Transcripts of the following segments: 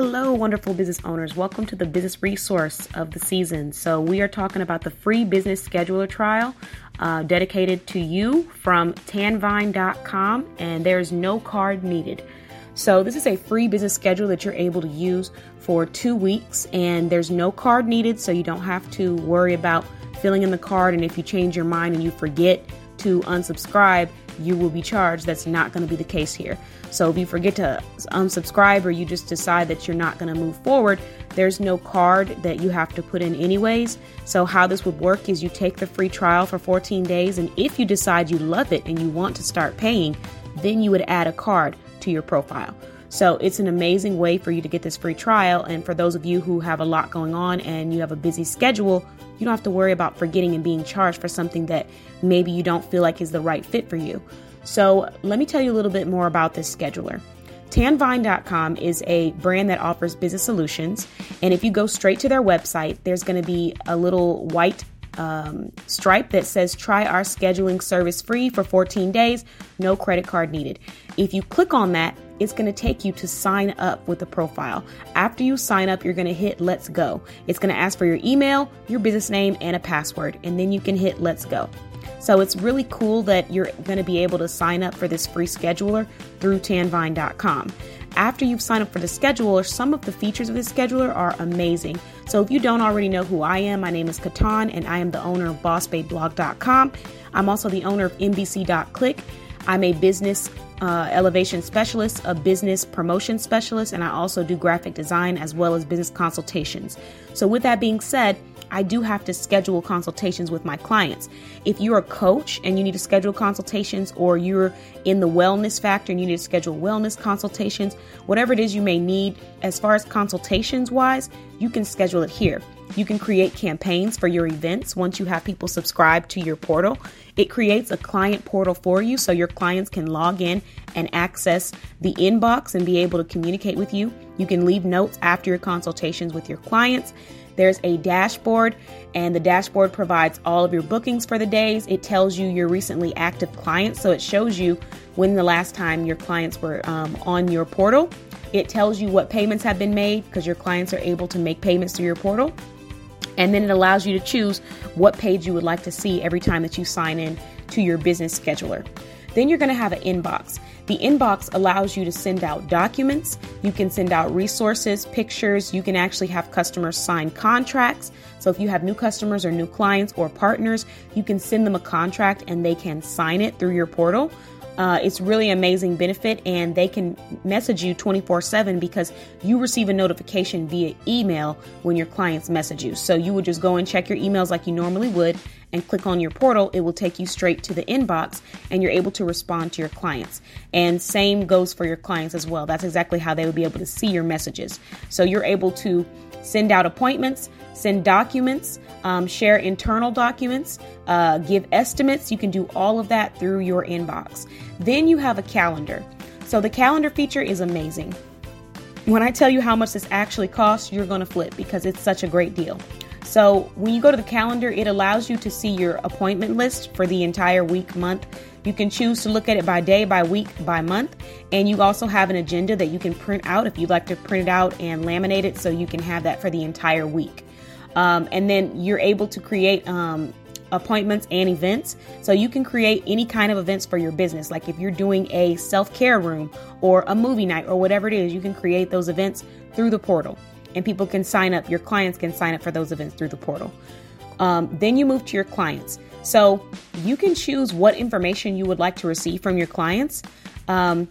Hello, wonderful business owners. Welcome to the business resource of the season. So, we are talking about the free business scheduler trial uh, dedicated to you from tanvine.com, and there's no card needed. So, this is a free business schedule that you're able to use for two weeks, and there's no card needed, so you don't have to worry about filling in the card. And if you change your mind and you forget to unsubscribe, you will be charged. That's not going to be the case here. So if you forget to unsubscribe or you just decide that you're not going to move forward, there's no card that you have to put in anyways. So how this would work is you take the free trial for 14 days and if you decide you love it and you want to start paying, then you would add a card to your profile. So it's an amazing way for you to get this free trial. And for those of you who have a lot going on and you have a busy schedule, you don't have to worry about forgetting and being charged for something that maybe you don't feel like is the right fit for you. So let me tell you a little bit more about this scheduler. Tanvine.com is a brand that offers business solutions. And if you go straight to their website, there's going to be a little white um, stripe that says try our scheduling service free for 14 days, no credit card needed. If you click on that, it's going to take you to sign up with a profile. After you sign up, you're going to hit let's go. It's going to ask for your email, your business name, and a password, and then you can hit let's go. So it's really cool that you're going to be able to sign up for this free scheduler through tanvine.com. After you've signed up for the scheduler, some of the features of the scheduler are amazing. So if you don't already know who I am, my name is Katan and I am the owner of bossbabeblog.com. I'm also the owner of NBC.click. I'm a business uh, elevation specialist, a business promotion specialist, and I also do graphic design as well as business consultations. So, with that being said, I do have to schedule consultations with my clients. If you're a coach and you need to schedule consultations, or you're in the wellness factor and you need to schedule wellness consultations, whatever it is you may need as far as consultations wise, you can schedule it here. You can create campaigns for your events once you have people subscribe to your portal. It creates a client portal for you so your clients can log in and access the inbox and be able to communicate with you. You can leave notes after your consultations with your clients. There's a dashboard, and the dashboard provides all of your bookings for the days. It tells you your recently active clients, so it shows you when the last time your clients were um, on your portal. It tells you what payments have been made because your clients are able to make payments through your portal. And then it allows you to choose what page you would like to see every time that you sign in to your business scheduler. Then you're going to have an inbox. The inbox allows you to send out documents, you can send out resources, pictures, you can actually have customers sign contracts. So if you have new customers or new clients or partners, you can send them a contract and they can sign it through your portal. Uh, it's really amazing benefit and they can message you 24 7 because you receive a notification via email when your clients message you. So you would just go and check your emails like you normally would and click on your portal, it will take you straight to the inbox and you're able to respond to your clients. And same goes for your clients as well. That's exactly how they would be able to see your messages. So you're able to send out appointments, send documents, um, share internal documents, uh, give estimates. You can do all of that through your inbox. Then you have a calendar. So the calendar feature is amazing. When I tell you how much this actually costs, you're going to flip because it's such a great deal. So when you go to the calendar, it allows you to see your appointment list for the entire week, month. You can choose to look at it by day, by week, by month. And you also have an agenda that you can print out if you'd like to print it out and laminate it so you can have that for the entire week. Um, and then you're able to create um, appointments and events. So you can create any kind of events for your business. Like if you're doing a self care room or a movie night or whatever it is, you can create those events through the portal and people can sign up. Your clients can sign up for those events through the portal. Um, then you move to your clients. So you can choose what information you would like to receive from your clients. Um,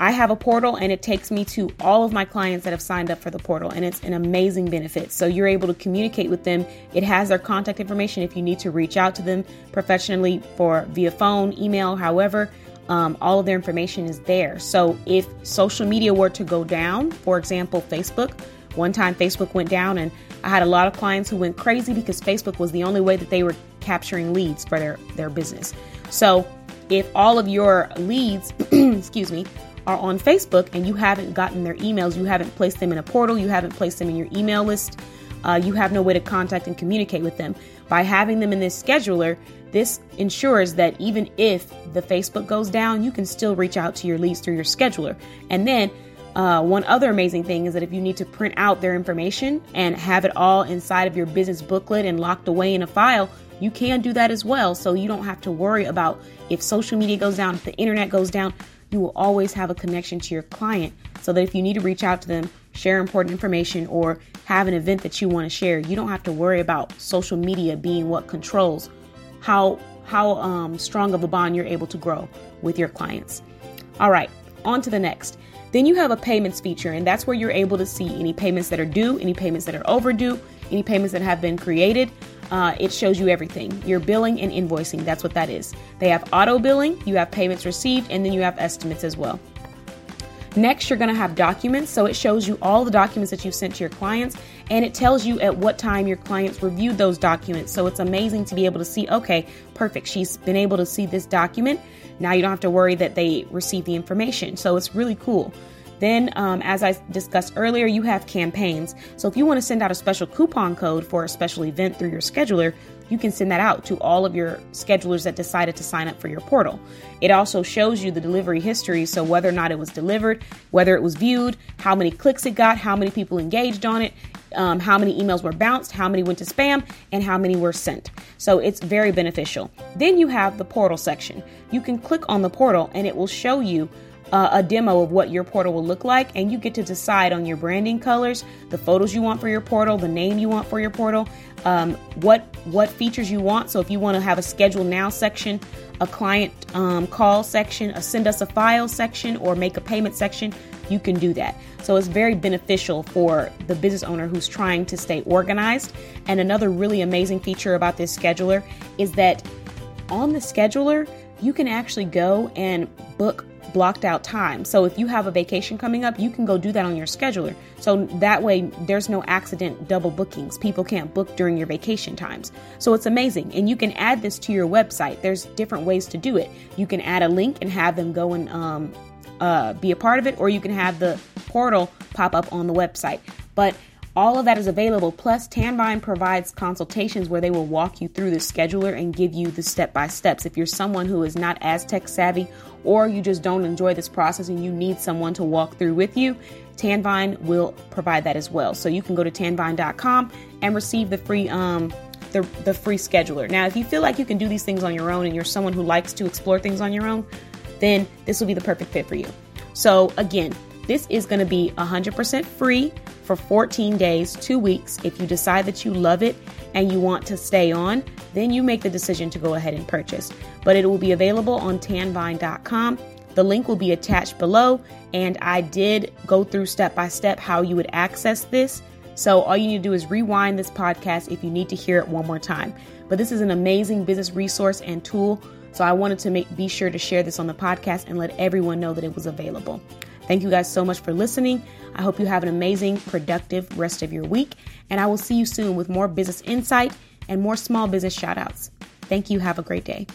I have a portal and it takes me to all of my clients that have signed up for the portal, and it's an amazing benefit. So you're able to communicate with them. It has their contact information if you need to reach out to them professionally for via phone, email, however. Um, all of their information is there. So if social media were to go down, for example, Facebook, one time Facebook went down and I had a lot of clients who went crazy because Facebook was the only way that they were capturing leads for their, their business. So if all of your leads, excuse me, are on Facebook and you haven't gotten their emails, you haven't placed them in a portal, you haven't placed them in your email list, uh, you have no way to contact and communicate with them. By having them in this scheduler, this ensures that even if the Facebook goes down, you can still reach out to your leads through your scheduler. And then Uh, one other amazing thing is that if you need to print out their information and have it all inside of your business booklet and locked away in a file, you can do that as well. So you don't have to worry about if social media goes down, if the internet goes down, you will always have a connection to your client so that if you need to reach out to them, share important information, or have an event that you want to share, you don't have to worry about social media being what controls how how um, strong of a bond you're able to grow with your clients. All right, on to the next. Then you have a payments feature, and that's where you're able to see any payments that are due, any payments that are overdue, any payments that have been created. Uh, it shows you everything your billing and invoicing. That's what that is. They have auto billing, you have payments received, and then you have estimates as well. Next, you're going to have documents. So it shows you all the documents that you've sent to your clients and it tells you at what time your clients reviewed those documents. So it's amazing to be able to see, okay, perfect. She's been able to see this document. Now you don't have to worry that they received the information. So it's really cool. Then, um, as I discussed earlier, you have campaigns. So if you want to send out a special coupon code for a special event through your scheduler, you can send that out to all of your schedulers that decided to sign up for your portal. It also shows you the delivery history, so whether or not it was delivered, whether it was viewed, how many clicks it got, how many people engaged on it, um, how many emails were bounced, how many went to spam, and how many were sent. So it's very beneficial. Then you have the portal section. You can click on the portal and it will show you uh, a demo of what your portal will look like, and you get to decide on your branding colors, the photos you want for your portal, the name you want for your portal, um, what what features you want. So if you want to have a schedule now section, a client um, call section, a send us a file section, or make a payment section, you can do that. So it's very beneficial for the business owner who's trying to stay organized. And another really amazing feature about this scheduler is that on the scheduler, you can actually go and book blocked out time. So if you have a vacation coming up, you can go do that on your scheduler. So that way there's no accident double bookings. People can't book during your vacation times. So it's amazing. And you can add this to your website. There's different ways to do it. You can add a link and have them go and um, uh, be a part of it, or you can have the portal pop up on the website. But all of that is available. Plus, Tanvine provides consultations where they will walk you through the scheduler and give you the step by steps. If you're someone who is not as tech savvy or you just don't enjoy this process and you need someone to walk through with you, Tanvine will provide that as well. So you can go to tanvine.com and receive the free um, the, the free scheduler. Now, if you feel like you can do these things on your own and you're someone who likes to explore things on your own, then this will be the perfect fit for you. So, again, this is going to be 100% free for 14 days, two weeks. If you decide that you love it and you want to stay on, then you make the decision to go ahead and purchase. But it will be available on tanvine.com. The link will be attached below, and I did go through step by step how you would access this. So all you need to do is rewind this podcast if you need to hear it one more time. But this is an amazing business resource and tool. So I wanted to make be sure to share this on the podcast and let everyone know that it was available. Thank you guys so much for listening. I hope you have an amazing, productive rest of your week, and I will see you soon with more business insight and more small business shout outs. Thank you. Have a great day.